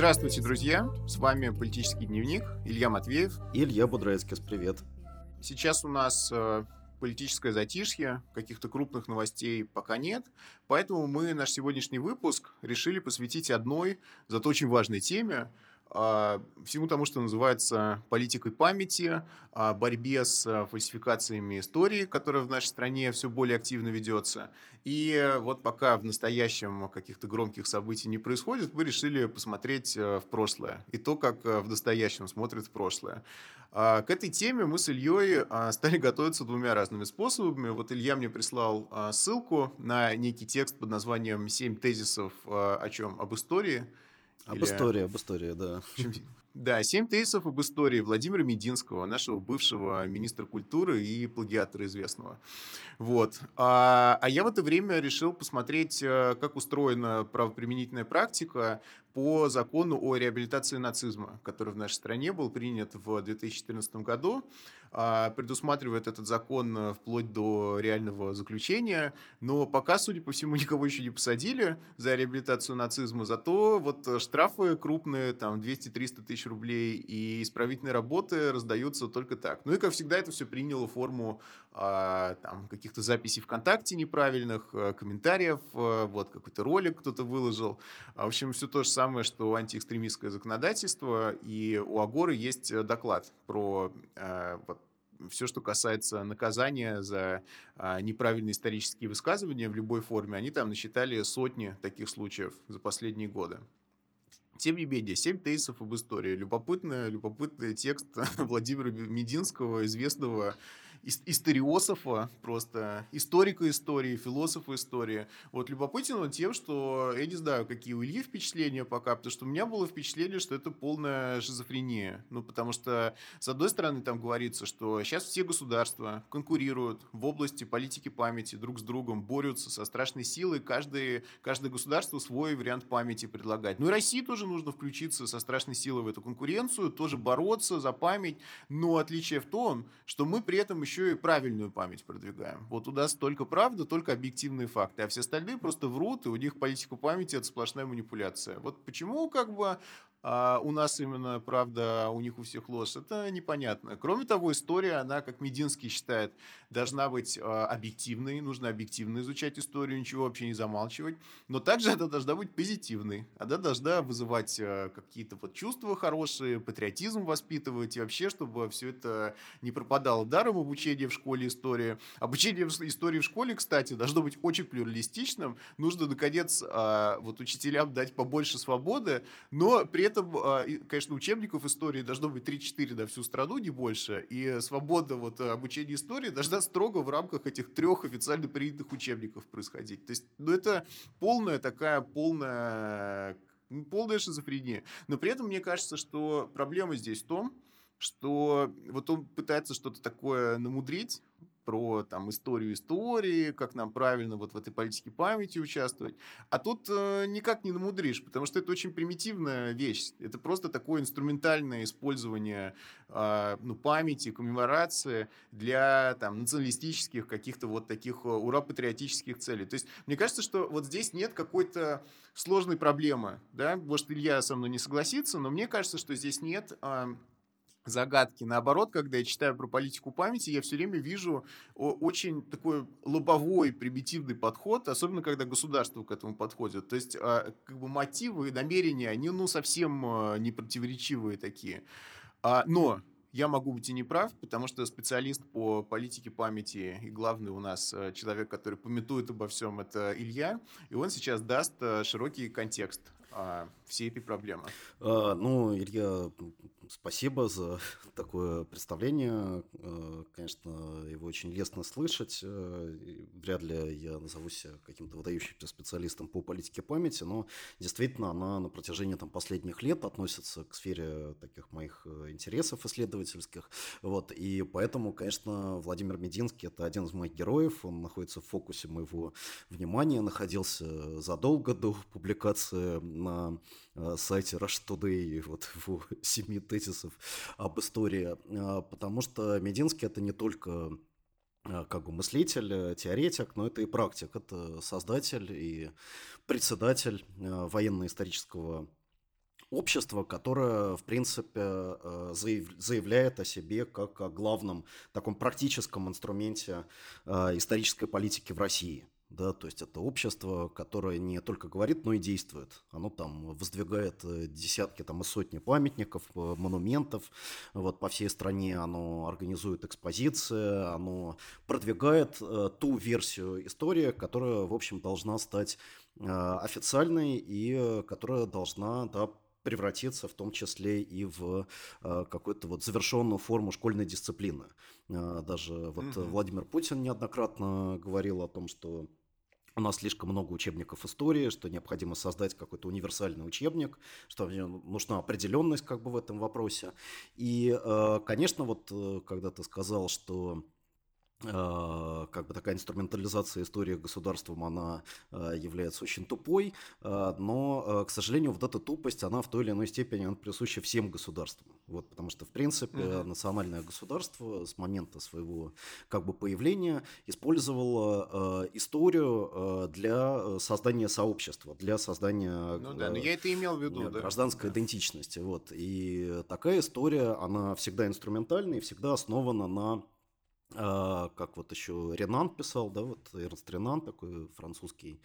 Здравствуйте, друзья! С вами «Политический дневник» Илья Матвеев. И Илья Будрецкис, привет. Сейчас у нас э, политическое затишье, каких-то крупных новостей пока нет, поэтому мы наш сегодняшний выпуск решили посвятить одной, зато очень важной теме, всему тому, что называется политикой памяти, а, борьбе с а, фальсификациями истории, которая в нашей стране все более активно ведется. И вот пока в настоящем каких-то громких событий не происходит, мы решили посмотреть в прошлое и то, как в настоящем смотрит в прошлое. К этой теме мы с Ильей стали готовиться двумя разными способами. Вот Илья мне прислал ссылку на некий текст под названием «Семь тезисов о чем? Об истории». Об Или... истории, об истории, да. Да, семь тезисов об истории Владимира Мединского, нашего бывшего министра культуры и плагиатора известного. Вот. А, а я в это время решил посмотреть, э, как устроена правоприменительная практика по закону о реабилитации нацизма, который в нашей стране был принят в 2014 году. А, предусматривает этот закон э, вплоть до реального заключения, но пока, судя по всему, никого еще не посадили за реабилитацию нацизма, зато вот э, штрафы крупные, там 200-300 тысяч рублей, и исправительные работы раздаются только так. Ну и, как всегда, это все приняло форму а, там, каких-то записей ВКонтакте неправильных, э, комментариев, вот какой-то ролик кто-то выложил. В общем, все то же самое, что антиэкстремистское законодательство, и у Агоры есть доклад про вот, все, что касается наказания за а, неправильные исторические высказывания в любой форме, они там насчитали сотни таких случаев за последние годы. Тем не менее, семь тезисов об истории. Любопытный, любопытный текст Владимира Мединского, известного историософа, просто историка истории, философа истории. Вот любопытен он тем, что я не знаю, какие у Ильи впечатления пока, потому что у меня было впечатление, что это полная шизофрения. Ну, потому что, с одной стороны, там говорится, что сейчас все государства конкурируют в области политики памяти друг с другом, борются со страшной силой, каждое, каждое государство свой вариант памяти предлагает. Ну и России тоже нужно включиться со страшной силой в эту конкуренцию, тоже бороться за память, но отличие в том, что мы при этом еще еще и правильную память продвигаем. Вот у нас только правда, только объективные факты, а все остальные просто врут, и у них политика памяти – это сплошная манипуляция. Вот почему как бы а у нас именно правда, у них у всех ложь, это непонятно. Кроме того, история, она, как Мединский считает, должна быть а, объективной, нужно объективно изучать историю, ничего вообще не замалчивать, но также она должна быть позитивной, она должна вызывать а, какие-то вот чувства хорошие, патриотизм воспитывать, и вообще, чтобы все это не пропадало даром обучение в школе истории. Обучение истории в школе, кстати, должно быть очень плюралистичным, нужно, наконец, а, вот учителям дать побольше свободы, но при этом, а, конечно, учебников истории должно быть 3-4 на всю страну, не больше, и свобода вот обучения истории должна строго в рамках этих трех официально принятых учебников происходить. То есть, ну, это полная такая, полная полная шизофрения. Но при этом мне кажется, что проблема здесь в том, что вот он пытается что-то такое намудрить, про там, историю истории, как нам правильно вот в этой политике памяти участвовать. А тут э, никак не намудришь, потому что это очень примитивная вещь. Это просто такое инструментальное использование э, ну, памяти, коммеморации для там, националистических каких-то вот таких э, ура-патриотических целей. То есть мне кажется, что вот здесь нет какой-то сложной проблемы. Да? Может, Илья со мной не согласится, но мне кажется, что здесь нет... Э, загадки. Наоборот, когда я читаю про политику памяти, я все время вижу очень такой лобовой, примитивный подход, особенно когда государство к этому подходит. То есть, а, как бы мотивы и намерения, они, ну, совсем а, не противоречивые такие. А, но я могу быть и не прав, потому что специалист по политике памяти и главный у нас человек, который пометует обо всем, это Илья, и он сейчас даст широкий контекст всей этой проблемы. А, ну, Илья, спасибо за такое представление. Э, конечно, его очень лестно слышать. Э, вряд ли я назову себя каким-то выдающимся специалистом по политике памяти, но действительно она на протяжении там, последних лет относится к сфере таких моих э, интересов исследовательских. Вот. И поэтому, конечно, Владимир Мединский – это один из моих героев. Он находится в фокусе моего внимания, находился задолго до публикации на сайте Rush Today, вот его семи тезисов об истории, а, потому что Мединский это не только а, как бы мыслитель, э, теоретик, но это и практик, это создатель и председатель военно-исторического общество, которое, в принципе, э, заявляет о себе как о главном таком практическом инструменте э, исторической политики в России. Да, то есть это общество, которое не только говорит, но и действует. Оно там воздвигает э, десятки там, и сотни памятников, монументов вот, по всей стране. Оно организует экспозиции, оно продвигает э, ту версию истории, которая, в общем, должна стать э, официальной и которая должна да, превратиться в том числе и в э, какую-то вот завершенную форму школьной дисциплины. Э, даже вот mm-hmm. Владимир Путин неоднократно говорил о том, что у нас слишком много учебников истории, что необходимо создать какой-то универсальный учебник, что нужна определенность как бы в этом вопросе. И, э, конечно, вот когда ты сказал, что как бы такая инструментализация истории государством, она а, является очень тупой, а, но, к сожалению, вот эта тупость, она в той или иной степени она присуща всем государствам. Вот, потому что, в принципе, uh-huh. национальное государство с момента своего как бы появления использовало историю для создания сообщества, для создания ну, да, но я это имел в виду, гражданской да. идентичности. Вот. И такая история, она всегда инструментальная и всегда основана на как вот еще Ренан писал, да, вот Эрнст Ренан, такой французский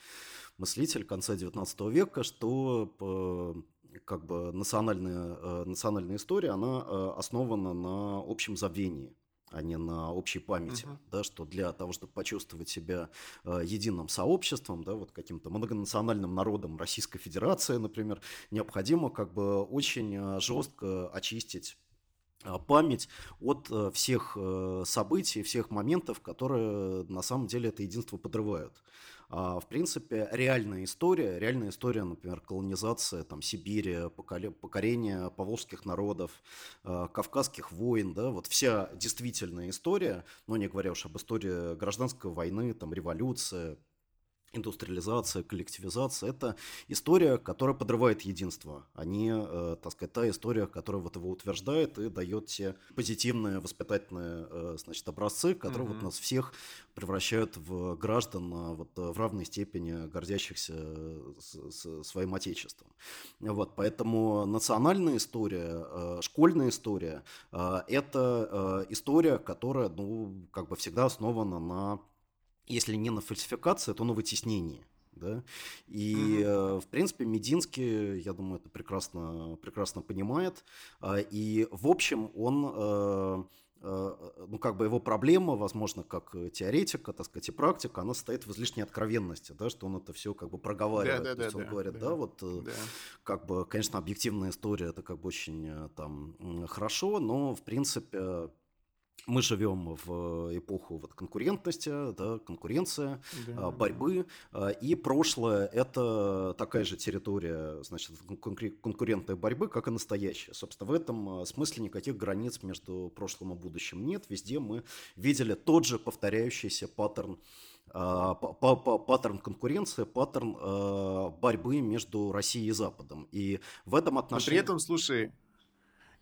мыслитель конца 19 века, что как бы национальная, э, национальная история, она э, основана на общем забвении а не на общей памяти, uh-huh. да, что для того, чтобы почувствовать себя э, единым сообществом, да, вот каким-то многонациональным народом Российской Федерации, например, необходимо как бы очень жестко очистить а, память от э, всех э, событий, всех моментов, которые на самом деле это единство подрывают. А, в принципе, реальная история, реальная история, например, колонизация там, Сибири, покорение поволжских народов, а, кавказских войн, да, вот вся действительная история, но не говоря уж об истории гражданской войны, там, революция, индустриализация, коллективизация – это история, которая подрывает единство, а не, э, так сказать, та история, которая вот его утверждает и дает те позитивные воспитательные э, значит, образцы, которые mm-hmm. вот нас всех превращают в граждан а, вот, в равной степени гордящихся своим отечеством. Вот, поэтому национальная история, э, школьная история – это история, которая ну, как бы всегда основана на если не на фальсификации, то на вытеснении. Да? И, mm-hmm. в принципе, Мединский, я думаю, это прекрасно, прекрасно понимает. А, и, в общем, он э, э, ну, как бы его проблема, возможно, как теоретика, так сказать, и практика, она состоит в излишней откровенности, да, что он это все как бы проговаривает. Да, да, То есть да, он да, говорит, да, да вот, да. как бы, конечно, объективная история, это как бы очень там хорошо, но, в принципе, мы живем в эпоху вот конкурентности, да, конкуренция, да, борьбы, да. и прошлое – это такая же территория, значит, конкурентной борьбы, как и настоящая. Собственно, в этом а, смысле никаких границ между прошлым и будущим нет. Везде мы видели тот же повторяющийся паттерн а, паттерн конкуренции, паттерн а, борьбы между Россией и Западом. И в этом отношении... Но при этом, слушай,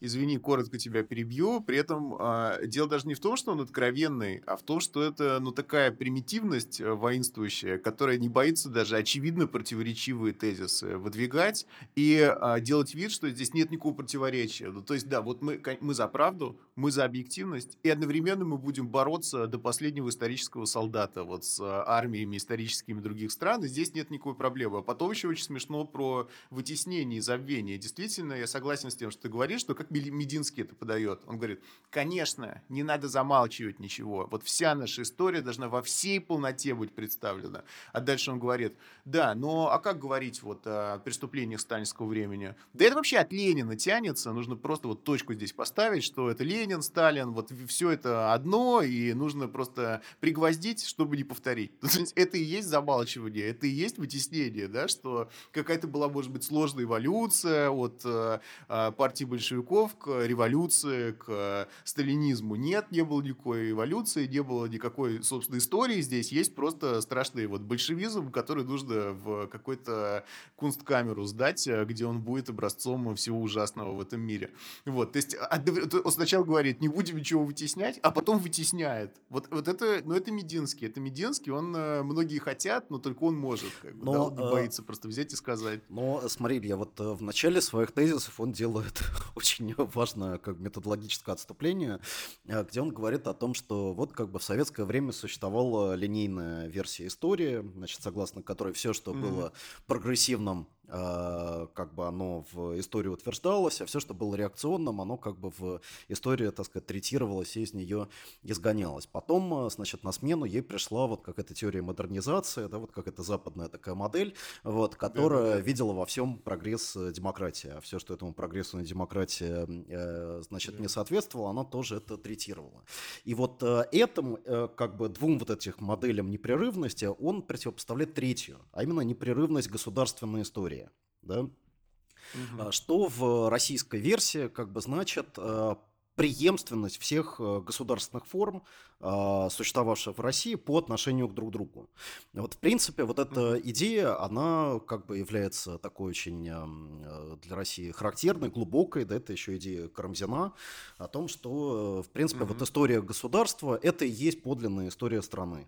извини, коротко тебя перебью. При этом э, дело даже не в том, что он откровенный, а в том, что это ну такая примитивность э, воинствующая, которая не боится даже очевидно противоречивые тезисы выдвигать и э, делать вид, что здесь нет никакого противоречия. Ну, то есть, да, вот мы, мы за правду, мы за объективность, и одновременно мы будем бороться до последнего исторического солдата вот с армиями историческими других стран, и здесь нет никакой проблемы. А потом еще очень смешно про вытеснение и забвение. Действительно, я согласен с тем, что ты говоришь, что как Мединский это подает. Он говорит, конечно, не надо замалчивать ничего. Вот вся наша история должна во всей полноте быть представлена. А дальше он говорит, да, но а как говорить вот о преступлениях сталинского времени? Да это вообще от Ленина тянется. Нужно просто вот точку здесь поставить, что это Ленин, Сталин, вот все это одно, и нужно просто пригвоздить, чтобы не повторить. Это и есть замалчивание, это и есть вытеснение, да, что какая-то была, может быть, сложная эволюция от э, партии большевиков большевиков к революции, к сталинизму. Нет, не было никакой эволюции, не было никакой, собственно, истории здесь. Есть просто страшный вот большевизм, который нужно в какой-то кунсткамеру сдать, где он будет образцом всего ужасного в этом мире. Вот, то есть а, он сначала говорит, не будем ничего вытеснять, а потом вытесняет. Вот, вот это, ну это Мединский, это Мединский, он, э, многие хотят, но только он может, как бы, но, да, он не э, боится просто взять и сказать. Но смотри, я вот э, в начале своих тезисов он делает очень важное как методологическое отступление, где он говорит о том, что вот как бы в советское время существовала линейная версия истории, значит, согласно которой все, что mm-hmm. было прогрессивным как бы оно в истории утверждалось, а все, что было реакционным, оно как бы в истории, так сказать, третировалось и из нее изгонялось. Потом, а, значит, на смену ей пришла вот как эта теория модернизации, да, вот как эта западная такая модель, вот, которая да, да, да. видела во всем прогресс э, демократии, а все, что этому прогрессу на демократии, э, значит, да. не соответствовало, она тоже это третировала. И вот э, этим, как бы двум вот этих моделям непрерывности он противопоставляет третью, а именно непрерывность государственной истории история. Да? Угу. Что в российской версии как бы значит а, преемственность всех э, государственных форм, а, существовавших в России по отношению к друг другу. Вот, в принципе, вот эта идея, она как бы является такой очень э, для России характерной, глубокой, да, это еще идея Карамзина, о том, что, э, в принципе, mm вот история государства – это и есть подлинная история страны.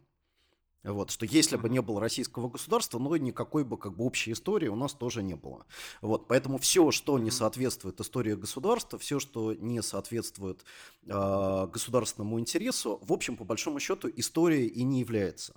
Вот, что если бы не было российского государства, ну, никакой бы как бы общей истории у нас тоже не было. Вот, поэтому все, что не соответствует истории государства, все, что не соответствует э, государственному интересу, в общем, по большому счету, историей и не является.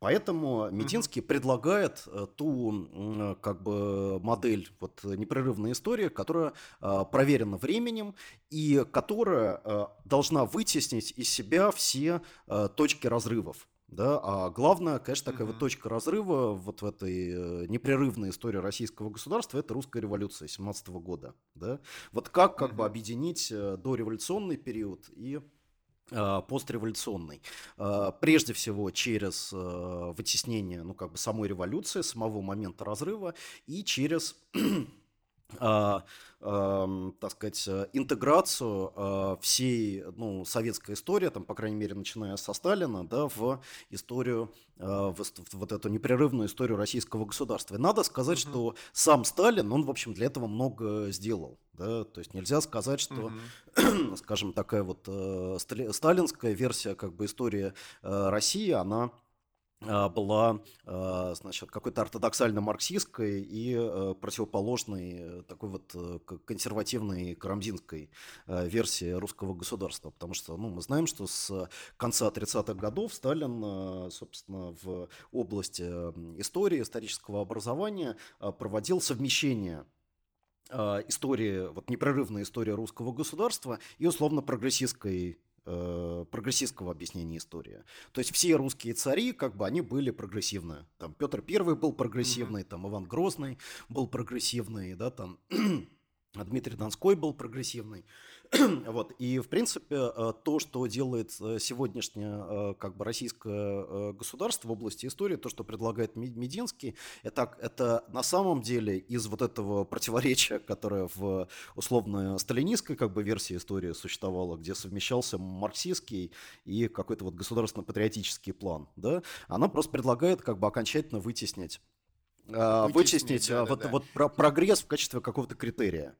Поэтому Мединский mm-hmm. предлагает э, ту как бы модель вот непрерывной истории, которая э, проверена временем и которая э, должна вытеснить из себя все э, точки разрывов. Да, а главное, конечно, такая mm-hmm. вот точка разрыва вот в этой э, непрерывной истории российского государства это русская революция 17 года. Да? Вот как как mm-hmm. бы объединить э, дореволюционный период и э, постреволюционный. Прежде всего через вытеснение ну, как бы самой революции, самого момента разрыва и через а, а, так сказать, интеграцию а, всей ну, советской истории, там, по крайней мере, начиная со Сталина, да, в историю, а, в, в вот эту непрерывную историю российского государства. И надо сказать, uh-huh. что сам Сталин, он, в общем, для этого много сделал. Да? То есть нельзя сказать, что, uh-huh. скажем, такая вот э, сталинская версия как бы истории э, России, она была, а, значит, какой-то ортодоксально-марксистской и э, противоположной э, такой вот э, консервативной карамзинской версии русского государства. Потому что, ну, мы знаем, что с конца 30-х годов Сталин, собственно, в области истории, исторического образования проводил совмещение истории, вот непрерывная история русского государства и условно прогрессистской э, прогрессистского объяснения истории. То есть все русские цари, как бы, они были прогрессивные. Там Петр Первый был прогрессивный, mm-hmm. там Иван Грозный был прогрессивный, да, там Дмитрий Донской был прогрессивный. вот. И, в принципе, э, то, что делает э, сегодняшнее э, как бы, российское государство в области истории, то, что предлагает Мединский, это, это на самом деле из вот этого противоречия, которое в условно сталинистской как бы, версии истории существовало, где совмещался марксистский и какой-то вот государственно-патриотический план, да, она просто предлагает как бы окончательно вытеснить вытеснить, вытеснить да, вот, да, вот да. прогресс в качестве какого-то критерия.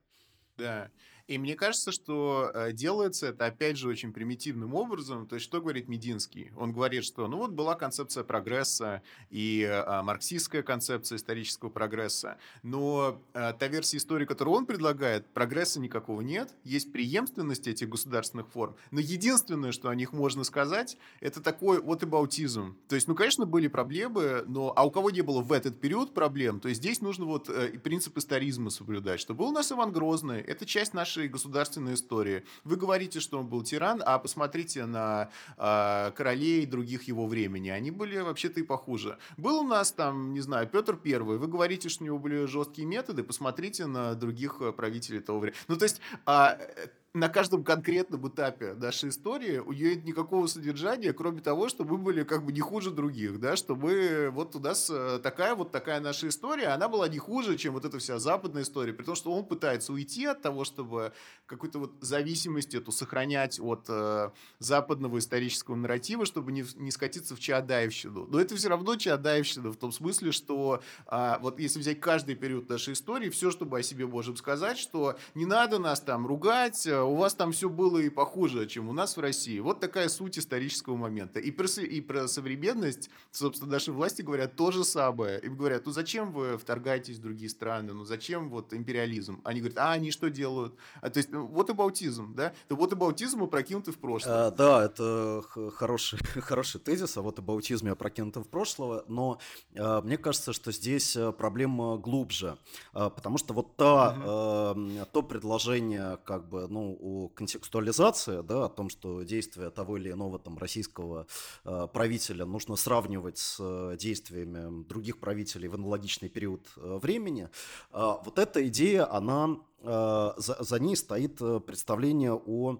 Да. И мне кажется, что э, делается это, опять же, очень примитивным образом. То есть, что говорит Мединский? Он говорит, что, ну вот была концепция прогресса и а, марксистская концепция исторического прогресса, но а, та версия истории, которую он предлагает, прогресса никакого нет, есть преемственность этих государственных форм, но единственное, что о них можно сказать, это такой вот ибаутизм. То есть, ну, конечно, были проблемы, но а у кого не было в этот период проблем, то есть здесь нужно вот э, принцип историзма соблюдать, что был у нас Иван Грозный, это часть нашей нашей государственной истории. Вы говорите, что он был тиран, а посмотрите на э, королей других его времени. Они были вообще-то и похуже. Был у нас там, не знаю, Петр Первый. Вы говорите, что у него были жесткие методы. Посмотрите на других правителей того времени. Ну, то есть, э, на каждом конкретном этапе нашей истории у нее нет никакого содержания, кроме того, что мы были как бы не хуже других, да, что мы, вот у нас э, такая вот такая наша история, она была не хуже, чем вот эта вся западная история, при том, что он пытается уйти от того, чтобы какую-то вот зависимость эту сохранять от э, западного исторического нарратива, чтобы не, не скатиться в Чаадаевщину. Но это все равно Чаадаевщина в том смысле, что э, вот если взять каждый период нашей истории, все, что мы о себе можем сказать, что не надо нас там ругать, э, у вас там все было и похуже, чем у нас в России. Вот такая суть исторического момента. И про, и про современность, собственно, наши власти говорят то же самое. Им говорят, ну зачем вы вторгаетесь в другие страны, ну зачем вот империализм? Они говорят, а они что делают? А, то есть ну, вот и баутизм, да? То вот и баутизм опрокинутый в прошлое. А, да, это хороший, хороший тезис, а вот и баутизм опрокинутый в прошлое, но а, мне кажется, что здесь э, проблема глубже, а, потому что вот та, угу. а, то предложение, как бы, ну, о контекстуализации, да, о том, что действия того или иного там российского э, правителя нужно сравнивать с э, действиями других правителей в аналогичный период э, времени, э, вот эта идея, она э, за, за ней стоит представление о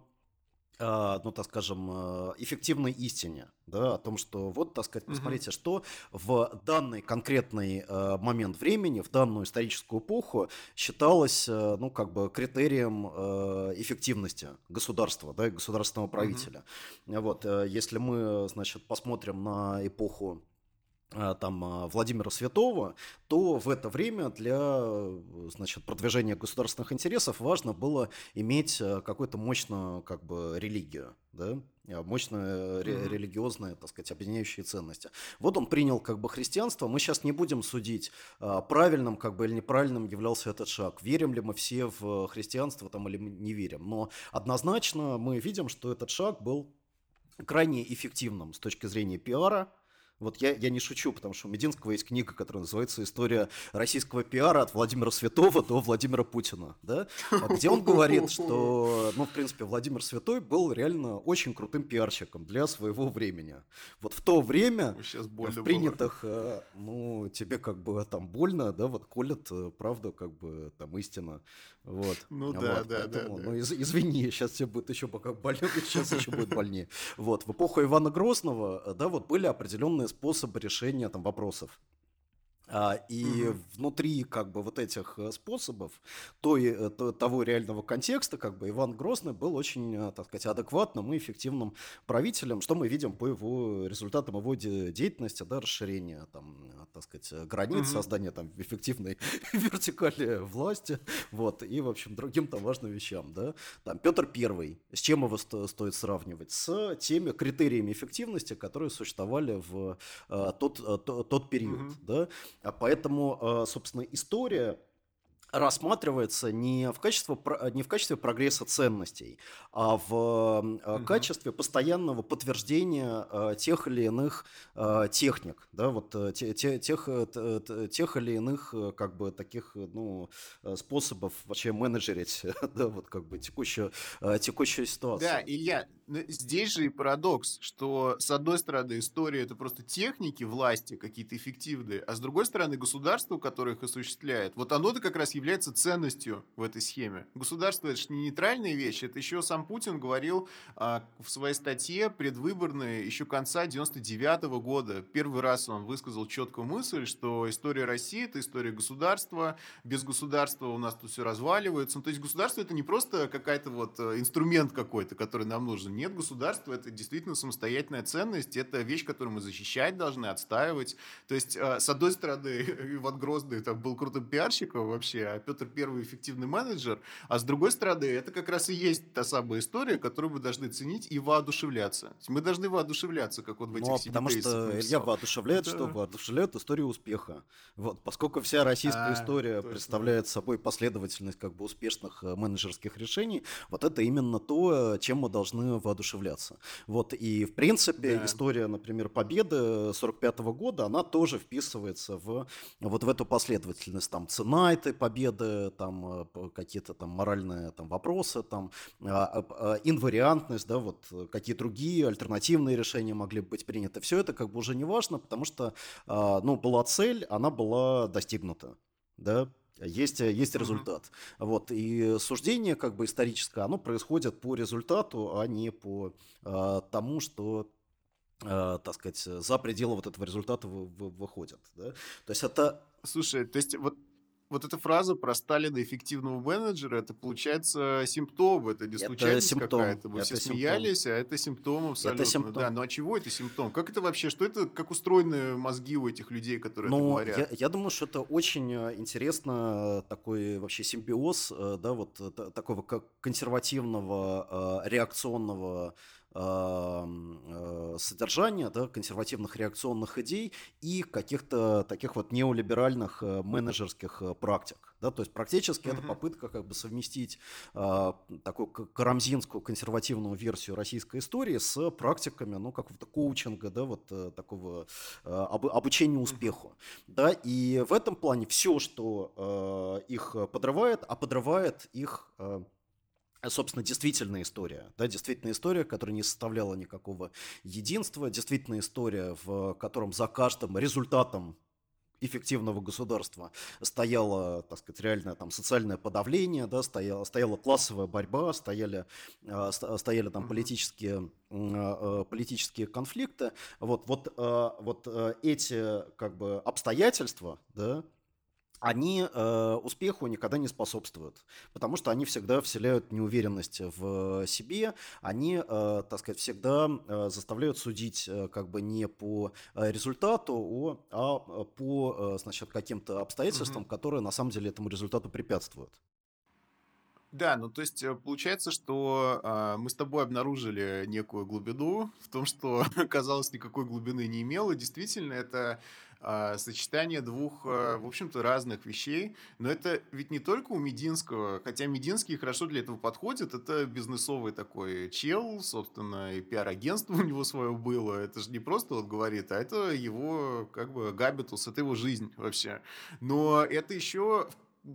ну, так скажем, э, эффективной истине, да, о том, что вот, так сказать, посмотрите, mm-hmm. что в данный конкретный э, момент времени, в данную историческую эпоху считалось, э, ну, как бы критерием эффективности государства, да, государственного правителя. Mm-hmm. Вот, если мы, значит, посмотрим на эпоху а, там а, Владимира Святого, то в это время для значит, продвижения государственных интересов важно было иметь а, какую-то мощную как бы, религию, да? мощные mm-hmm. религиозные, так сказать, объединяющие ценности. Вот он принял как бы христианство. Мы сейчас не будем судить, правильным как бы или неправильным являлся этот шаг. Верим ли мы все в христианство там или не верим. Но однозначно мы видим, что этот шаг был крайне эффективным с точки зрения пиара, вот я, я не шучу, потому что у Мединского есть книга, которая называется «История российского пиара от Владимира Святого до Владимира Путина», да? где он говорит, что, ну, в принципе, Владимир Святой был реально очень крутым пиарщиком для своего времени. Вот в то время в принятых, было. Э, ну, тебе как бы там больно, да, вот колят э, правду, как бы там истина. Вот. Ну да, да, да, Ну из, извини, сейчас тебе будет еще пока больно, сейчас еще будет больнее. Вот, в эпоху Ивана Грозного, э, да, вот были определенные способы решения там вопросов. А, и угу. внутри как бы вот этих э, способов, той, э, то, того реального контекста, как бы Иван Грозный был очень, э, так сказать, адекватным и эффективным правителем, что мы видим по его результатам его деятельности, да, расширения, там, так сказать, границ, угу. создания там эффективной вертикали власти, вот, и, в общем, другим там важным вещам, да. Там Петр Первый, с чем его сто, стоит сравнивать? С теми критериями эффективности, которые существовали в uh, тот, uh, тот период, угу. да. А поэтому, э, собственно, история рассматривается не в качестве, не в качестве прогресса ценностей, а в угу. качестве постоянного подтверждения э, тех или иных э, техник, да, вот те, те, тех, тех или иных как бы таких ну, способов вообще менеджерить, да, вот как бы текущую, текущую ситуацию. Да, Илья, здесь же и парадокс, что с одной стороны история это просто техники власти какие-то эффективные, а с другой стороны государство, которое их осуществляет, вот оно-то как раз является ценностью в этой схеме. Государство это же не нейтральная вещь, это еще сам Путин говорил а, в своей статье предвыборной еще конца 99 -го года. Первый раз он высказал четкую мысль, что история России это история государства, без государства у нас тут все разваливается. Ну, то есть государство это не просто какая-то вот э, инструмент какой-то, который нам нужен. Нет, государство это действительно самостоятельная ценность, это вещь, которую мы защищать должны, отстаивать. То есть, а, с одной стороны, Иван Грозный там был крутым пиарщиком вообще, а Петр Первый эффективный менеджер, а с другой стороны, это как раз и есть та самая история, которую мы должны ценить и воодушевляться. Мы должны воодушевляться, как вот в этих ну, а потому что Илья воодушевляет, да. что воодушевляет историю успеха. Вот, поскольку вся российская а, история точно. представляет собой последовательность как бы успешных э, менеджерских решений, вот это именно то, чем мы должны воодушевляться. Вот, и в принципе да. история, например, победы 45 года, она тоже вписывается в вот в эту последовательность. Там цена этой победы, победы, там э, какие-то там моральные там вопросы, там а, а, а, инвариантность, да, вот какие другие альтернативные решения могли быть приняты. Все это как бы уже не важно, потому что, ну, была цель, она была достигнута, да, есть, есть результат. Mm-hmm. Вот, и суждение как бы историческое, оно происходит по результату, а не по э, тому, что э, так сказать, за пределы вот этого результата вы, вы, выходят. Да? То есть это... Слушай, то есть вот вот эта фраза про Сталина эффективного менеджера, это получается симптом, это не случайность какая-то. Мы это все симптом. смеялись, а это симптом абсолютно. Это симптом. Да, ну а чего это симптом? Как это вообще, что это, как устроены мозги у этих людей, которые ну, это говорят? Я, я думаю, что это очень э, интересно, такой вообще симбиоз, э, да, вот э, такого как консервативного, реакционного содержания, да, консервативных реакционных идей и каких-то таких вот неолиберальных э, менеджерских э, практик. Да, то есть практически mm-hmm. это попытка как бы совместить э, такую карамзинскую консервативную версию российской истории с практиками, ну, какого-то коучинга, да, вот э, такого э, об, обучения успеху. Mm-hmm. Да, и в этом плане все, что э, их подрывает, а подрывает их э, собственно, действительная история, да, действительная история, которая не составляла никакого единства, действительная история, в котором за каждым результатом эффективного государства стояло, так сказать, реальное там социальное подавление, да, стояла, стояла классовая борьба, стояли, э, стояли там политические, э, политические конфликты. Вот, вот, э, вот эти как бы обстоятельства, да, они э, успеху никогда не способствуют, потому что они всегда вселяют неуверенность в себе, они, э, так сказать, всегда э, заставляют судить э, как бы не по э, результату, а по, э, значит, каким-то обстоятельствам, угу. которые на самом деле этому результату препятствуют. Да, ну то есть э, получается, что э, мы с тобой обнаружили некую глубину в том, что казалось никакой глубины не имело. Действительно, это э, сочетание двух, э, в общем-то, разных вещей. Но это ведь не только у Мединского, хотя Мединский хорошо для этого подходит. Это бизнесовый такой чел, собственно, и пиар-агентство у него свое было. Это же не просто вот говорит, а это его как бы габитус, это его жизнь вообще. Но это еще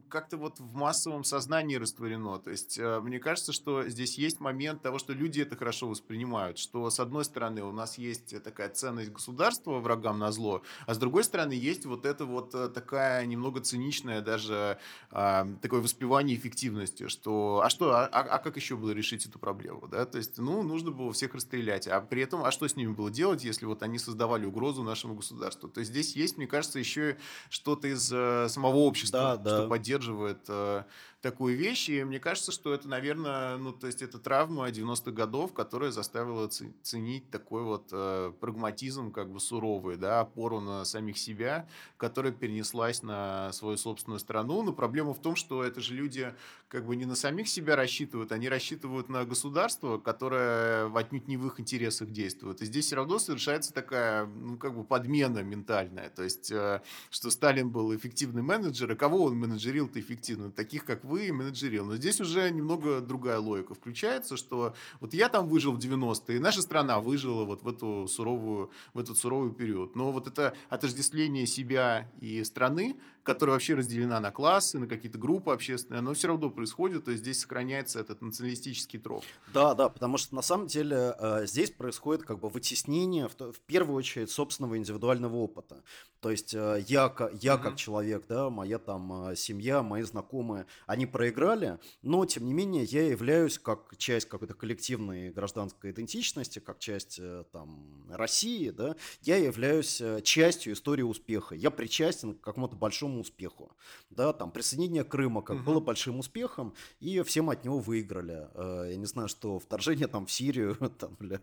как-то вот в массовом сознании растворено. То есть э, мне кажется, что здесь есть момент того, что люди это хорошо воспринимают, что с одной стороны у нас есть такая ценность государства врагам на зло, а с другой стороны есть вот это вот э, такая немного циничная даже а, такое воспевание эффективности, что а что, а, а, а как еще было решить эту проблему, да? То есть, ну, нужно было всех расстрелять, а при этом, а что с ними было делать, если вот они создавали угрозу нашему государству? То есть здесь есть, мне кажется, еще что-то из э, самого общества, да, что да поддерживает э, такую вещь, и мне кажется, что это, наверное, ну, то есть это травма 90-х годов, которая заставила ценить такой вот э, прагматизм, как бы суровый, да, опору на самих себя, которая перенеслась на свою собственную страну. Но проблема в том, что это же люди как бы не на самих себя рассчитывают, они рассчитывают на государство, которое отнюдь не в их интересах действует. И здесь все равно совершается такая, ну, как бы подмена ментальная. То есть, э, что Сталин был эффективный менеджер, и кого он менеджерил-то эффективно? Таких, как вы, вы менеджерил. Но здесь уже немного другая логика включается, что вот я там выжил в 90-е, наша страна выжила вот в, эту суровую, в этот суровый период. Но вот это отождествление себя и страны, которая вообще разделена на классы, на какие-то группы общественные, оно все равно происходит, то есть здесь сохраняется этот националистический троп. Да, да, потому что на самом деле э, здесь происходит как бы вытеснение, в, в первую очередь, собственного индивидуального опыта. То есть э, я, я mm-hmm. как человек, да, моя там э, семья, мои знакомые, они проиграли, но тем не менее я являюсь как часть какой-то коллективной гражданской идентичности, как часть там России, да, я являюсь частью истории успеха. Я причастен к какому-то большому большому успеху. Да, там присоединение Крыма как угу. было большим успехом, и все мы от него выиграли. Э, я не знаю, что вторжение там в Сирию, там, или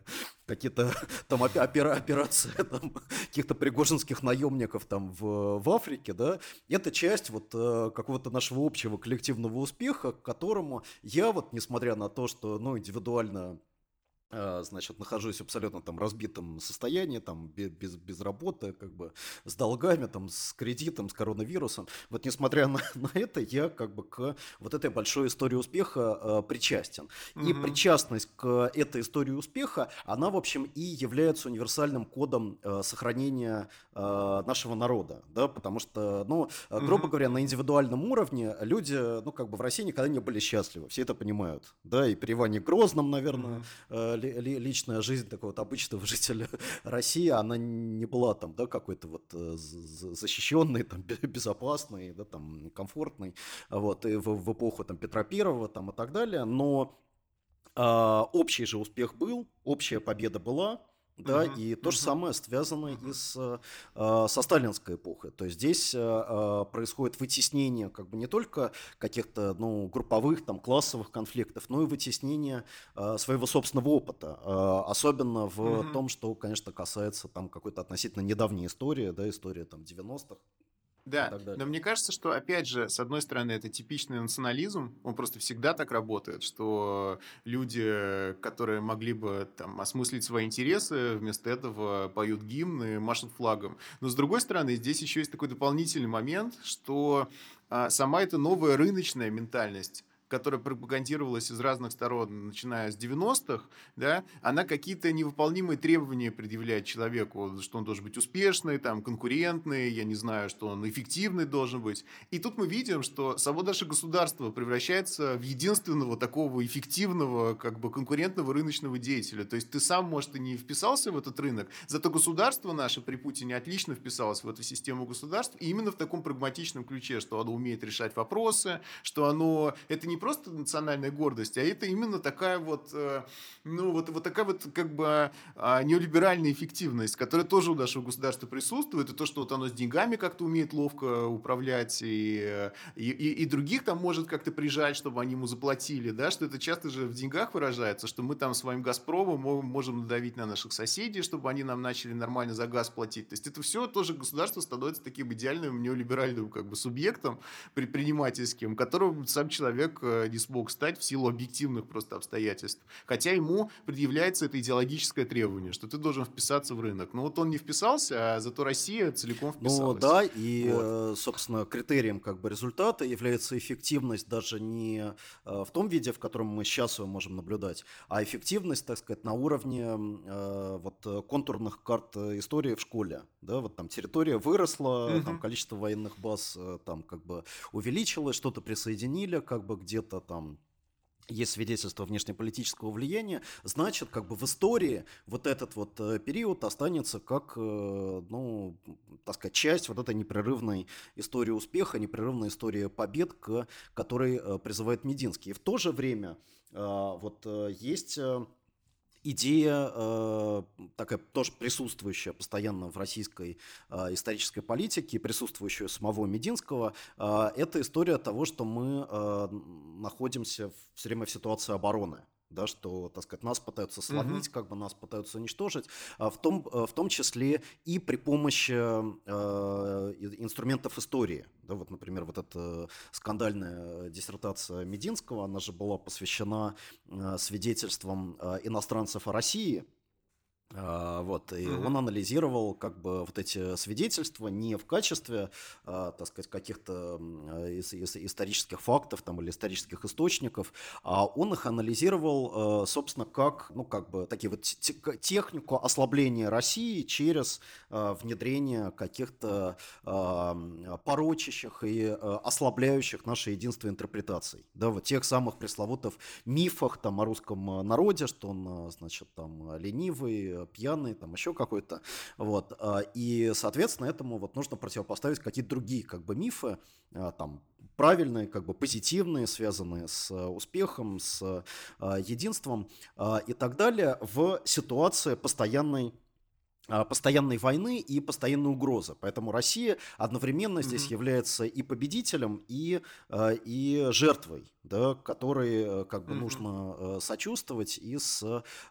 какие-то там опера, операции там, каких-то пригожинских наемников там в, в Африке, да, это часть вот э, какого-то нашего общего коллективного успеха, к которому я вот, несмотря на то, что, ну, индивидуально значит, нахожусь абсолютно там разбитом состоянии, там, без, без работы, как бы, с долгами, там, с кредитом, с коронавирусом. Вот несмотря на, на это, я как бы к вот этой большой истории успеха э, причастен. Угу. И причастность к этой истории успеха, она, в общем, и является универсальным кодом э, сохранения э, нашего народа, да, потому что, ну, грубо угу. говоря, на индивидуальном уровне люди, ну, как бы в России никогда не были счастливы, все это понимают, да, и при Иване Грозном, наверное, угу личная жизнь такого вот обычного жителя России, она не была там, да, какой-то вот э, защищенной, там, безопасной, да, там, комфортной, вот, и в, в эпоху там Петра Первого, там, и так далее, но а, общий же успех был, общая победа была, да, uh-huh. и то же самое связано uh-huh. и с, э, со сталинской эпохой. То есть здесь э, происходит вытеснение как бы не только каких-то ну, групповых, там, классовых конфликтов, но и вытеснение э, своего собственного опыта. Э, особенно в uh-huh. том, что, конечно, касается там какой-то относительно недавней истории, да, история там 90-х. Да, но мне кажется, что, опять же, с одной стороны, это типичный национализм, он просто всегда так работает, что люди, которые могли бы там осмыслить свои интересы, вместо этого поют гимны, машут флагом. Но, с другой стороны, здесь еще есть такой дополнительный момент, что а, сама эта новая рыночная ментальность которая пропагандировалась из разных сторон, начиная с 90-х, да, она какие-то невыполнимые требования предъявляет человеку, что он должен быть успешный, там, конкурентный, я не знаю, что он эффективный должен быть. И тут мы видим, что само наше государство превращается в единственного такого эффективного, как бы конкурентного рыночного деятеля. То есть ты сам, может, и не вписался в этот рынок, зато государство наше при Путине отлично вписалось в эту систему государств, и именно в таком прагматичном ключе, что оно умеет решать вопросы, что оно, это не просто национальная гордость, а это именно такая вот, э, ну, вот, вот такая вот как бы а, неолиберальная эффективность, которая тоже у нашего государства присутствует, и то, что вот оно с деньгами как-то умеет ловко управлять, и, и, и других там может как-то прижать, чтобы они ему заплатили, да, что это часто же в деньгах выражается, что мы там своим «Газпромом» можем надавить на наших соседей, чтобы они нам начали нормально за газ платить. То есть это все тоже государство становится таким идеальным неолиберальным как бы субъектом предпринимательским, которым сам человек э, не смог стать в силу объективных просто обстоятельств. Хотя ему предъявляется это идеологическое требование, что ты должен вписаться в рынок. Но вот он не вписался, а зато Россия целиком ну вписалась. Ну да, и, вот. Э, собственно, критерием как бы результата является эффективность даже не э, в том виде, в котором мы сейчас ее можем наблюдать, а эффективность, так сказать, на уровне э, вот контурных карт истории в школе. Да, вот там территория выросла, угу. там количество военных баз там как бы увеличилось, что-то присоединили, как бы где-то где-то там есть свидетельство внешнеполитического влияния, значит, как бы в истории вот этот вот э, период останется как, э, ну, так сказать, часть вот этой непрерывной истории успеха, непрерывной истории побед, к которой э, призывает Мединский. И в то же время вот есть идея э, такая тоже присутствующая постоянно в российской э, исторической политике, присутствующая самого Мединского, э, это история того, что мы э, находимся все время в ситуации обороны да, что, так сказать, нас пытаются сломить, угу. как бы нас пытаются уничтожить, а в том, э, в том числе и при помощи э, инструментов истории. Да, вот, например, вот эта скандальная диссертация Мединского, она же была посвящена э, свидетельствам э, иностранцев о России, вот, и угу. он анализировал как бы вот эти свидетельства не в качестве, а, так сказать, каких-то ис- исторических фактов там, или исторических источников, а он их анализировал, а, собственно, как, ну, как бы такие вот технику ослабления России через а, внедрение каких-то а, порочащих и а, ослабляющих наше единство интерпретаций. Да, вот тех самых пресловутых мифах там о русском народе, что он, значит, там ленивый, пьяный, там еще какой-то. Вот. А, и, соответственно, этому вот нужно противопоставить какие-то другие как бы мифы, а, там, правильные, как бы позитивные, связанные с успехом, с единством и так далее в ситуации постоянной постоянной войны и постоянной угрозы. Поэтому Россия одновременно здесь mm-hmm. является и победителем, и, и жертвой да, которой э, как бы mm-hmm. нужно э, сочувствовать и с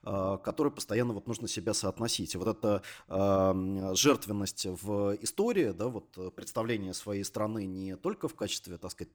э, которой постоянно вот нужно себя соотносить. И вот эта жертвенность в истории, да, вот представление своей страны не только в качестве, так сказать,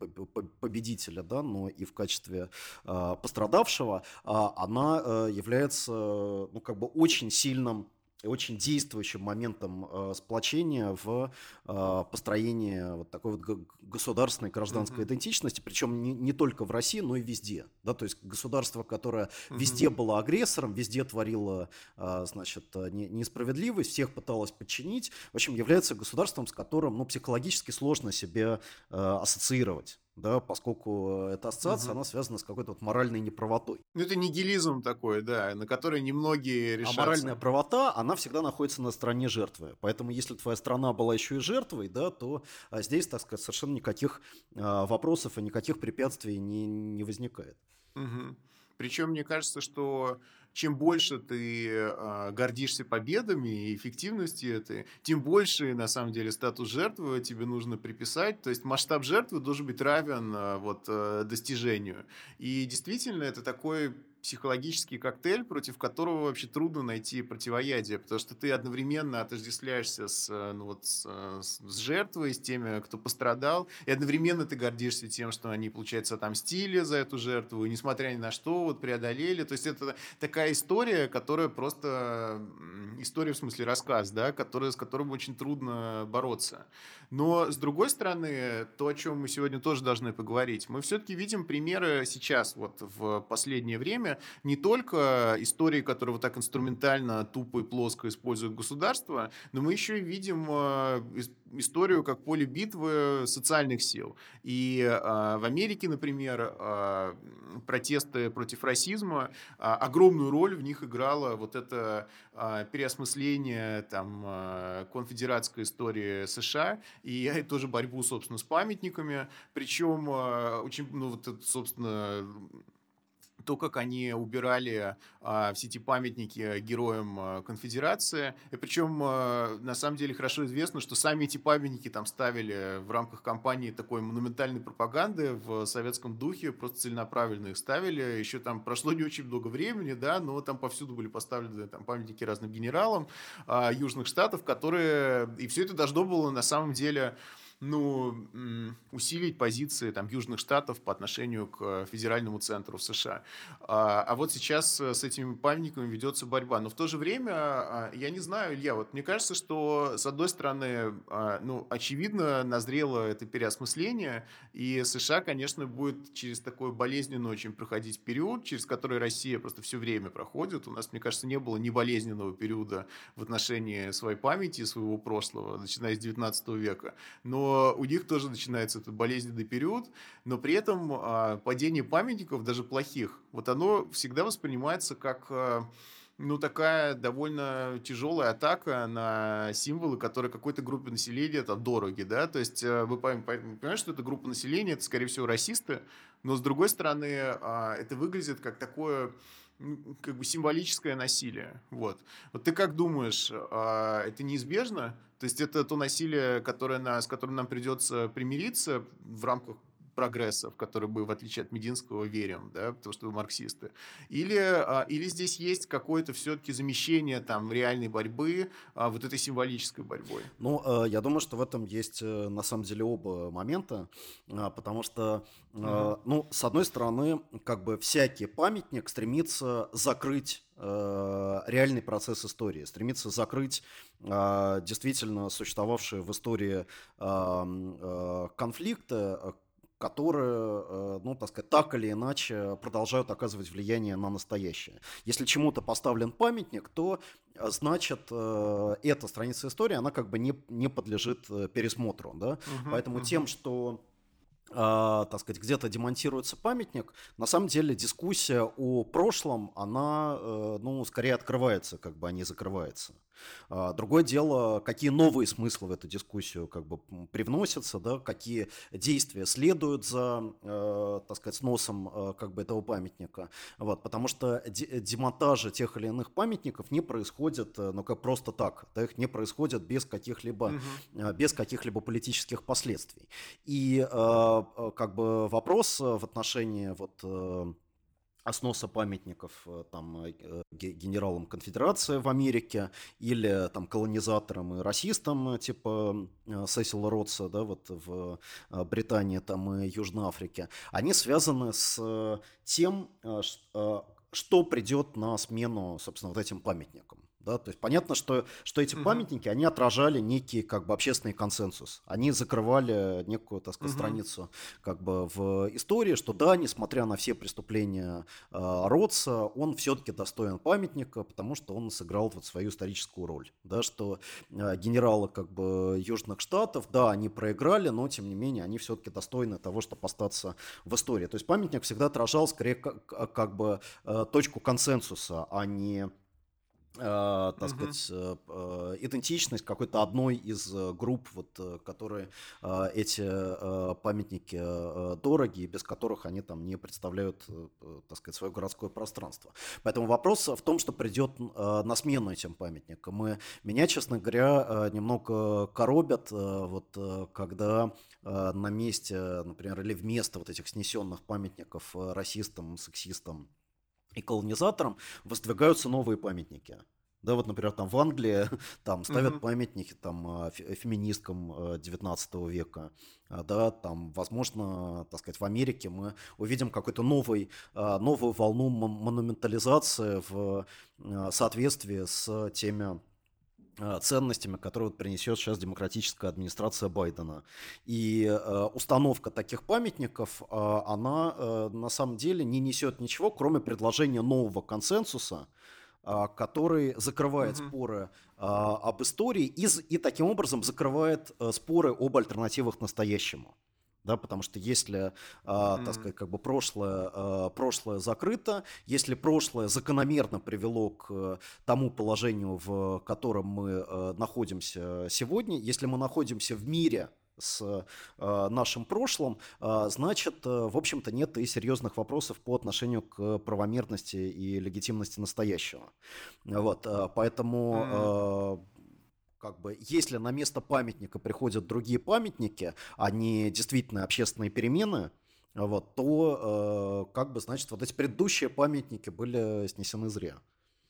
победителя, да, но и в качестве пострадавшего, она э, является, ну, как бы очень сильным очень действующим моментом э, сплочения в э, построении вот такой вот государственной гражданской mm-hmm. идентичности, причем не, не только в России, но и везде. Да? То есть государство, которое mm-hmm. везде было агрессором, везде творило э, значит, не, несправедливость, всех пыталось подчинить, в общем, является государством, с которым ну, психологически сложно себя э, ассоциировать. Да, поскольку эта ассоциация, угу. она связана с какой-то вот моральной неправотой. Ну, это нигилизм такой, да, на который немногие решатся. А моральная правота, она всегда находится на стороне жертвы. Поэтому, если твоя страна была еще и жертвой, да, то а здесь, так сказать, совершенно никаких а, вопросов и никаких препятствий не, не возникает. Угу. Причем мне кажется, что чем больше ты э, гордишься победами и эффективностью этой, тем больше, на самом деле, статус жертвы тебе нужно приписать. То есть масштаб жертвы должен быть равен э, вот, э, достижению. И действительно, это такой психологический коктейль, против которого вообще трудно найти противоядие, потому что ты одновременно отождествляешься с, э, ну, вот, с, э, с жертвой, с теми, кто пострадал, и одновременно ты гордишься тем, что они, получается, отомстили за эту жертву, и несмотря ни на что, вот преодолели. То есть это такая история, которая просто история в смысле рассказ, да, которая, с которым очень трудно бороться. Но, с другой стороны, то, о чем мы сегодня тоже должны поговорить, мы все-таки видим примеры сейчас, вот в последнее время, не только истории, которые вот так инструментально, тупо и плоско используют государство, но мы еще и видим э, историю как поле битвы социальных сил. И э, в Америке, например, э, протесты против расизма, э, огромную роль в них играло вот это э, переосмысление там, э, конфедератской истории США и тоже борьбу, собственно, с памятниками. Причем э, очень, ну, вот это, собственно, то, как они убирали а, все эти памятники героям а, конфедерации. И причем, а, на самом деле, хорошо известно, что сами эти памятники там ставили в рамках кампании такой монументальной пропаганды в советском духе, просто целенаправленно их ставили. Еще там прошло не очень много времени, да, но там повсюду были поставлены там, памятники разным генералам а, южных штатов, которые... И все это должно было на самом деле ну, усилить позиции там, Южных Штатов по отношению к федеральному центру в США. А, а вот сейчас э, с этими памятниками ведется борьба. Но в то же время, а, я не знаю, Илья, вот мне кажется, что, с одной стороны, а, ну, очевидно, назрело это переосмысление, и США, конечно, будет через такой болезненный очень проходить период, через который Россия просто все время проходит. У нас, мне кажется, не было ни болезненного периода в отношении своей памяти, своего прошлого, начиная с 19 века. Но у них тоже начинается этот болезненный период, но при этом а, падение памятников, даже плохих, вот оно всегда воспринимается как а, ну, такая довольно тяжелая атака на символы, которые какой-то группе населения там дороги, да, то есть э, вы понимаете, что это группа населения, это, скорее всего, расисты, но, с другой стороны, а, это выглядит как такое как бы символическое насилие. Вот. Вот ты как думаешь, это неизбежно? То есть это то насилие, которое на, с которым нам придется примириться в рамках прогресса, в который мы, в отличие от Мединского, верим, да, потому что вы марксисты. Или, а, или здесь есть какое-то все-таки замещение там реальной борьбы а, вот этой символической борьбой? Ну, э, я думаю, что в этом есть э, на самом деле оба момента, а, потому что, угу. ну, с одной стороны, как бы всякий памятник стремится закрыть реальный процесс истории, стремится закрыть действительно существовавшие в истории конфликты, которые, э, ну, так сказать, так или иначе продолжают оказывать влияние на настоящее. Если чему-то поставлен памятник, то, э, значит, э, эта страница истории, она как бы не, не подлежит пересмотру, да? Угу, Поэтому угу. тем, что так сказать, где-то демонтируется памятник, на самом деле дискуссия о прошлом, она, ну, скорее открывается, как бы, а не закрывается. А, другое дело, какие новые смыслы в эту дискуссию как бы привносятся, да, какие действия следуют за, э, так сказать, сносом э, как бы этого памятника. Вот, потому что демонтажи тех или иных памятников не происходят, э, ну, как просто так, да, их не происходят без каких-либо, угу. без каких-либо политических последствий. И как бы вопрос в отношении вот сноса памятников э, там, э, генералам конфедерации в Америке или там, колонизаторам и расистам типа э, Сесила Ротса да, вот в Британии там, и Южной Африке, они связаны с тем, что придет на смену, собственно, вот этим памятникам. Да, то есть понятно, что, что эти угу. памятники, они отражали некий как бы общественный консенсус. Они закрывали некую, так сказать, угу. страницу как бы в истории, что да, несмотря на все преступления э, Ротса, он все-таки достоин памятника, потому что он сыграл вот свою историческую роль. Да, что э, генералы как бы Южных Штатов, да, они проиграли, но тем не менее они все-таки достойны того, чтобы остаться в истории. То есть памятник всегда отражал скорее как, как бы э, точку консенсуса, а не э, так угу. сказать, э, э, идентичность какой-то одной из э, групп, вот, э, которые э, эти памятники дороги, без которых они там не представляют, так сказать, свое городское пространство. Поэтому вопрос в том, что придет на смену этим памятникам. И меня, честно говоря, немного коробят, вот, когда на месте, например, или вместо вот этих снесенных памятников расистам, сексистам, и колонизаторам воздвигаются новые памятники. Да, вот, например, там в Англии там ставят uh-huh. памятники там а, феминисткам 19 а, века, а, да, там, возможно, так сказать, в Америке мы увидим какую-то новый, новую волну монументализации в соответствии с теми ценностями, которые вот принесет сейчас демократическая администрация Байдена. И э, установка таких памятников, э, она э, на самом деле не несет ничего, кроме предложения нового консенсуса, э, который закрывает угу. споры э, об истории и, и таким образом закрывает э, споры об альтернативах настоящему да, потому что если, mm-hmm. так сказать, как бы прошлое, а, прошлое закрыто, если прошлое закономерно привело к тому положению, в котором мы а, находимся сегодня, если мы находимся в мире с э, нашим прошлым, э, значит, э, в общем-то, нет и серьезных вопросов по отношению к правомерности и легитимности настоящего. Вот, э, поэтому как бы, если на место памятника приходят другие памятники, а не действительно общественные перемены, вот, то, э, как бы, значит, вот эти предыдущие памятники были снесены зря.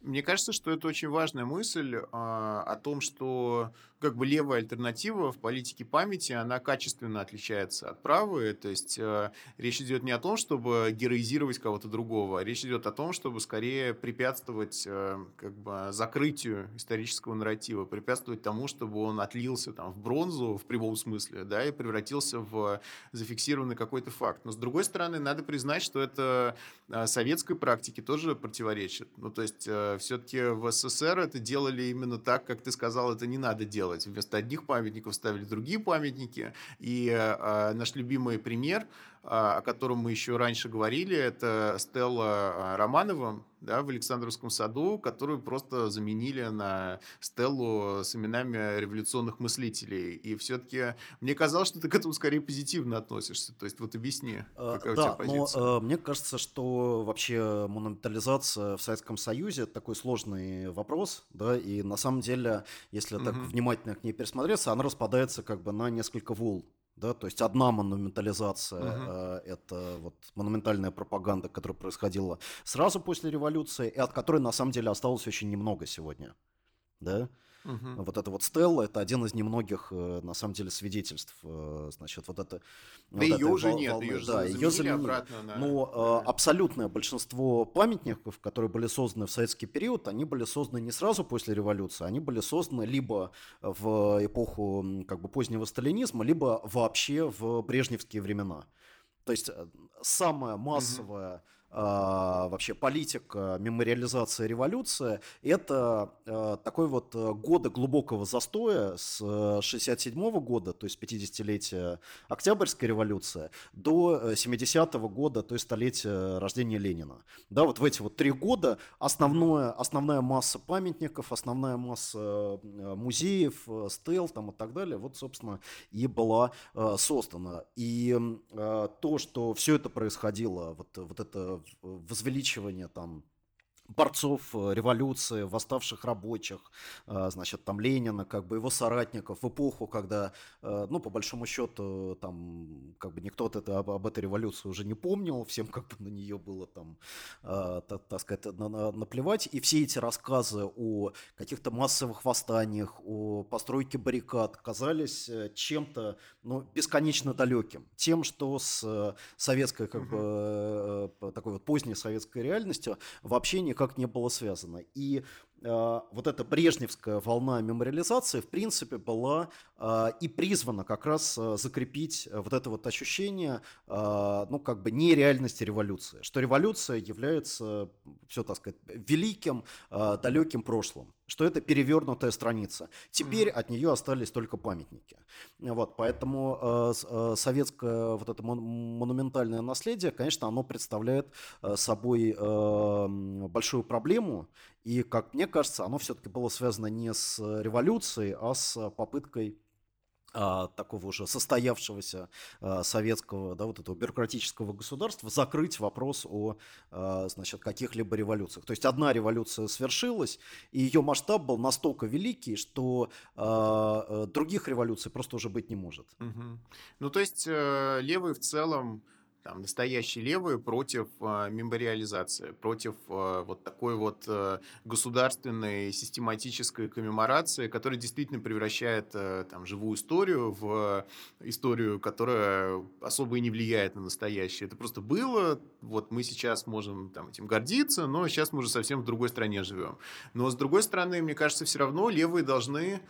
Мне кажется, что это очень важная мысль а, о том, что как бы левая альтернатива в политике памяти, она качественно отличается от правой. То есть а, речь идет не о том, чтобы героизировать кого-то другого, а речь идет о том, чтобы скорее препятствовать а, как бы закрытию исторического нарратива, препятствовать тому, чтобы он отлился там в бронзу в прямом смысле, да, и превратился в зафиксированный какой-то факт. Но с другой стороны, надо признать, что это а, советской практике тоже противоречит. Ну, то есть а, все-таки в СССР это делали именно так, как ты сказал, это не надо делать. Вместо одних памятников ставили другие памятники. И э, наш любимый пример – о котором мы еще раньше говорили, это Стелла а, Романова да, в Александровском саду, которую просто заменили на Стеллу с именами революционных мыслителей. И все-таки мне казалось, что ты к этому скорее позитивно относишься. То есть вот объясни, а, какая да, у тебя позиция. Но, мне кажется, что вообще монументализация в Советском Союзе это такой сложный вопрос, да, и на самом деле, если угу. так внимательно к ней пересмотреться, она распадается как бы на несколько волн да, то есть одна монументализация uh-huh. э, это вот монументальная пропаганда, которая происходила сразу после революции и от которой на самом деле осталось очень немного сегодня, да. Угу. Вот это вот Стелла, это один из немногих, э, на самом деле, свидетельств, э, значит, вот это... Да вот ее уже вол- нет, волны, ее да, ее заменили обратно на... Но э, абсолютное большинство памятников, которые были созданы в советский период, они были созданы не сразу после революции, они были созданы либо в эпоху как бы позднего сталинизма, либо вообще в брежневские времена. То есть самая массовая... Угу вообще политика мемориализации революции, это а, такой вот э, годы глубокого застоя с 67 -го года, то есть 50-летия Октябрьской революции, до 70-го э, года, то есть столетия рождения Ленина. Да, вот в эти вот три года основное, основная масса памятников, основная масса э, музеев, стел там и так далее, вот, собственно, и была создана. И то, что все это происходило, вот, вот это возвеличивание там борцов э, революции, восставших рабочих, э, значит, там Ленина, как бы его соратников в эпоху, когда, э, ну, по большому счету, там, как бы никто это, об, об этой революции уже не помнил, всем как бы на нее было там, так, так сказать, на, на, наплевать, и все эти рассказы о каких-то массовых восстаниях, о постройке баррикад казались чем-то, ну, бесконечно далеким, тем, что с советской, как бы, такой вот поздней советской реальностью вообще не никак не было связано. И вот эта брежневская волна мемориализации, в принципе, была э, и призвана как раз э, закрепить вот это вот ощущение, ну, как бы нереальности революции, что революция является, все, так сказать, великим, далеким прошлым что это перевернутая страница. Теперь от нее остались только памятники. Вот, поэтому э, советское вот это монументальное наследие, конечно, оно представляет собой э, большую проблему, и, как мне кажется, оно все-таки было связано не с революцией, а с попыткой а, такого уже состоявшегося а, советского, да, вот этого бюрократического государства закрыть вопрос о, а, значит, каких-либо революциях. То есть одна революция свершилась, и ее масштаб был настолько великий, что а, других революций просто уже быть не может. Угу. Ну, то есть э, левые в целом там, настоящие левые против э, мемориализации, против э, вот такой вот э, государственной систематической коммеморации, которая действительно превращает э, там, живую историю в историю, которая особо и не влияет на настоящее. Это просто было, вот мы сейчас можем там, этим гордиться, но сейчас мы уже совсем в другой стране живем. Но с другой стороны, мне кажется, все равно левые должны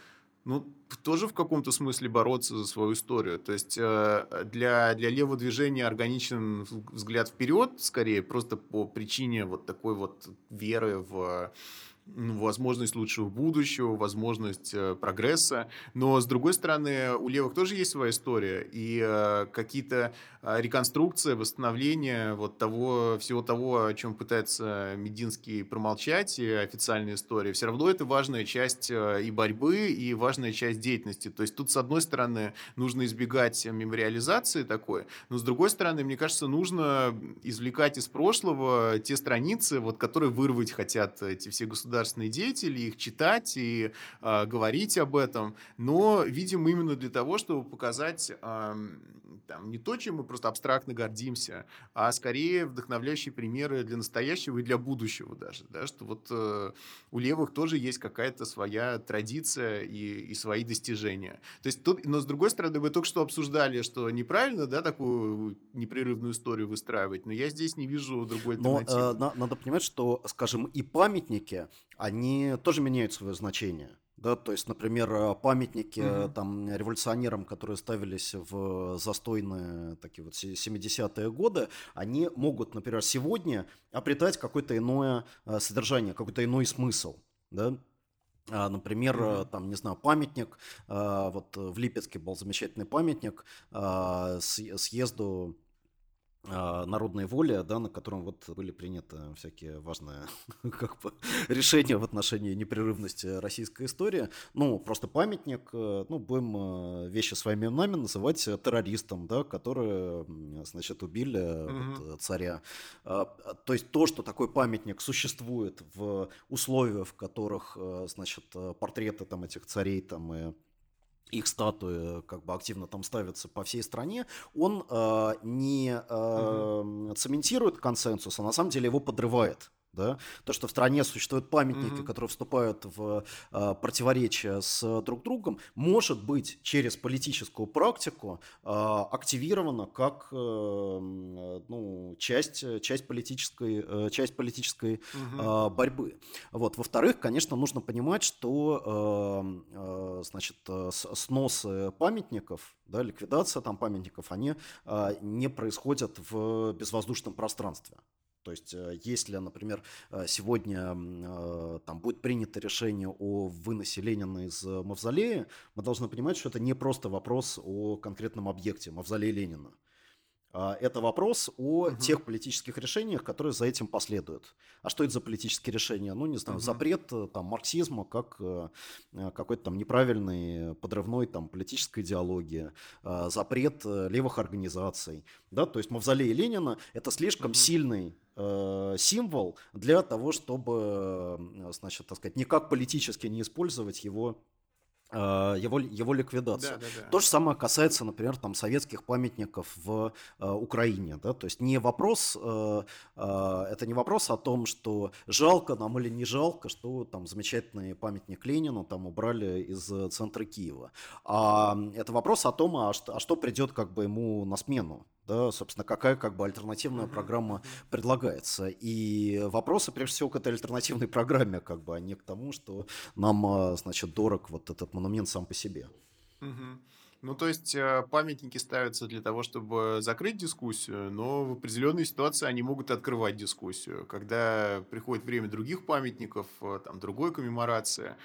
ну, тоже в каком-то смысле бороться за свою историю. То есть э, для, для левого движения органичен взгляд вперед, скорее, просто по причине вот такой вот веры в возможность лучшего будущего, возможность э, прогресса. Но, с другой стороны, у левых тоже есть своя история. И э, какие-то э, реконструкции, восстановления вот того, всего того, о чем пытается Мединский промолчать, и официальная история, все равно это важная часть и борьбы, и важная часть деятельности. То есть тут, с одной стороны, нужно избегать мемориализации такой, но, с другой стороны, мне кажется, нужно извлекать из прошлого те страницы, вот, которые вырвать хотят эти все государства государственные деятели, их читать и э, говорить об этом, но, видимо, именно для того, чтобы показать э, там, не то, чем мы просто абстрактно гордимся, а скорее вдохновляющие примеры для настоящего и для будущего даже, да, что вот э, у левых тоже есть какая-то своя традиция и, и свои достижения. То есть тут, но с другой стороны, вы только что обсуждали, что неправильно, да, такую непрерывную историю выстраивать, но я здесь не вижу другой альтернативы. Но э, надо понимать, что, скажем, и памятники, они тоже меняют свое значение. Да, то есть, например, э, памятники угу. там революционерам, которые ставились в застойные такие вот 70-е годы, они могут, например, сегодня обретать какое-то иное э, содержание, какой-то иной смысл. Да? А, например, mm-hmm. там, не знаю, памятник, вот в Липецке был замечательный памятник съезду а, народной воли, да, на котором вот были приняты всякие важные как бы, решения в отношении непрерывности российской истории. Ну, просто памятник, э, ну, будем э, вещи своими именами называть террористом, да, которые, значит, убили mm-hmm. вот, царя. А, то есть то, что такой памятник существует в условиях, в которых, значит, портреты там этих царей там и их статуи как бы активно там ставятся по всей стране, он э, не э, угу. цементирует консенсус, а на самом деле его подрывает да, то, что в стране существуют памятники, mm-hmm. которые вступают в э, противоречие с друг другом, может быть через политическую практику э, активировано как э, ну, часть, часть политической, э, часть политической mm-hmm. э, борьбы. Вот. Во-вторых, конечно, нужно понимать, что э, э, значит, сносы памятников, да, ликвидация там памятников, они э, не происходят в безвоздушном пространстве. То есть, э, если, например, э, сегодня э, там будет принято решение о выносе Ленина из мавзолея, мы должны понимать, что это не просто вопрос о конкретном объекте мавзолея Ленина. А, это вопрос о угу. тех политических решениях, которые за этим последуют. А что это за политические решения? Ну, не знаю, угу. запрет там, марксизма как какой-то там неправильный подрывной там, политической идеологии, запрет левых организаций. Да? То есть мавзолей Ленина – это слишком угу. сильный символ для того, чтобы, значит, так сказать, никак политически не использовать его Э, его, его ликвидацию. Да, да, да. То же самое касается, например, там, советских памятников в э, Украине. Да? То есть не вопрос, э, э, это не вопрос о том, что жалко нам или не жалко, что там замечательный памятник Ленину там убрали из центра Киева. А это вопрос о том, а что, а что придет как бы ему на смену. Да, собственно, какая как бы альтернативная программа предлагается. И вопросы, прежде всего, к этой альтернативной программе, как бы, а не к тому, что нам, а, значит, дорог вот этот монумент сам по себе. Ну, то есть э, памятники ставятся для того, чтобы закрыть дискуссию, но в определенной ситуации они могут открывать дискуссию. Когда приходит время других памятников, э, там, другой коммеморации,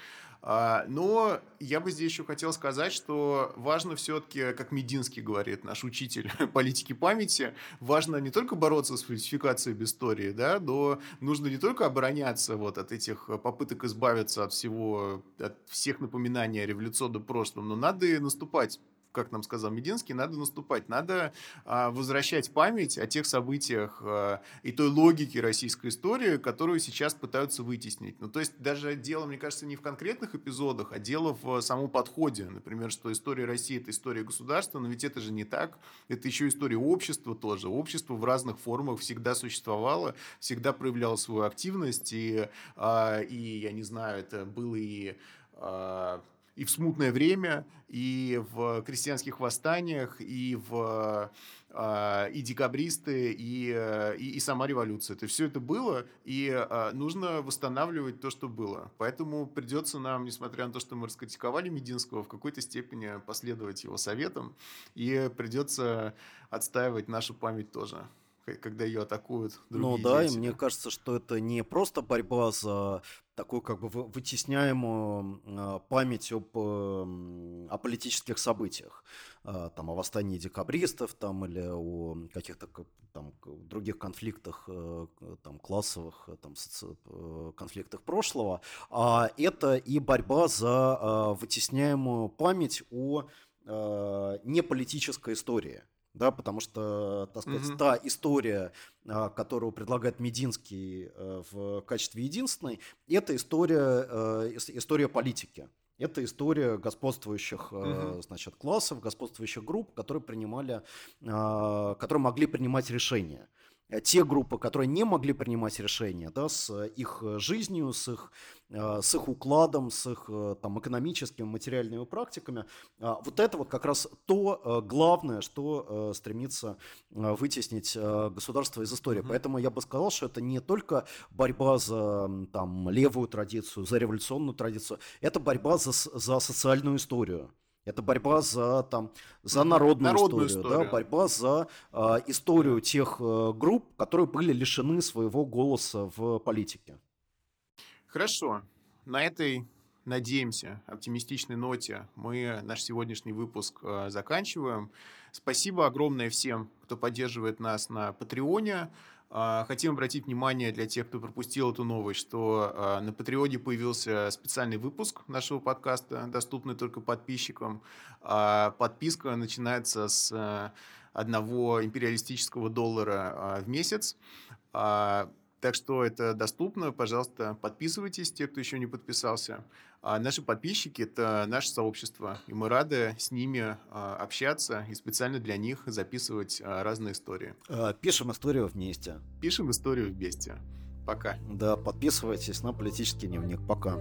но я бы здесь еще хотел сказать, что важно все-таки, как Мединский говорит, наш учитель политики памяти, важно не только бороться с фальсификацией в истории, да, но нужно не только обороняться вот от этих попыток избавиться от всего, от всех напоминаний о революционном прошлом, но надо и наступать как нам сказал Мединский, надо наступать, надо а, возвращать память о тех событиях а, и той логике российской истории, которую сейчас пытаются вытеснить. Ну, то есть даже дело, мне кажется, не в конкретных эпизодах, а дело в самом подходе. Например, что история России – это история государства, но ведь это же не так. Это еще история общества тоже. Общество в разных формах всегда существовало, всегда проявляло свою активность, и, а, и я не знаю, это было и а, и в смутное время, и в крестьянских восстаниях, и в э, и декабристы, и, и, и сама революция. То есть все это было, и э, нужно восстанавливать то, что было. Поэтому придется нам, несмотря на то, что мы раскритиковали Мединского, в какой-то степени последовать его советам, и придется отстаивать нашу память тоже когда ее атакуют другие Ну да, дети. и мне кажется, что это не просто борьба за такую как бы вытесняемую а, память об, эм, о политических событиях, а, там, о восстании декабристов там, или о каких-то там, других конфликтах, э, там, классовых, э, там, э, конфликтах прошлого, а это и борьба за вытесняемую память о неполитической истории да, потому что, так сказать, mm-hmm. та история, а, которую предлагает Мединский э, в качестве единственной, это история, э, история политики. Это история господствующих mm-hmm. значит, классов, господствующих групп, которые принимали, а, которые могли принимать решения. Э, те группы, которые не могли принимать решения, да, с их жизнью, с их, э, с их укладом, с их э, там, экономическими, материальными практиками, вот это вот как раз то главное, что стремится вытеснить государство из истории. Mm-hmm. Поэтому я бы сказал, что это не только борьба за там, левую традицию, за революционную традицию, это борьба за, за социальную историю. Это борьба за, там, за народную, народную историю, историю. Да, борьба за э, историю тех э, групп, которые были лишены своего голоса в политике. Хорошо. На этой, надеемся, оптимистичной ноте мы наш сегодняшний выпуск э, заканчиваем. Спасибо огромное всем, кто поддерживает нас на Патреоне. А, хотим обратить внимание для тех, кто пропустил эту новость, что а, на Патреоне появился специальный выпуск нашего подкаста, доступный только подписчикам. А, подписка начинается с одного империалистического доллара в месяц. Так что это доступно. Пожалуйста, подписывайтесь, те, кто еще не подписался. А наши подписчики – это наше сообщество, и мы рады с ними а, общаться и специально для них записывать а, разные истории. Пишем историю вместе. Пишем историю вместе. Пока. Да, подписывайтесь на политический дневник. Пока.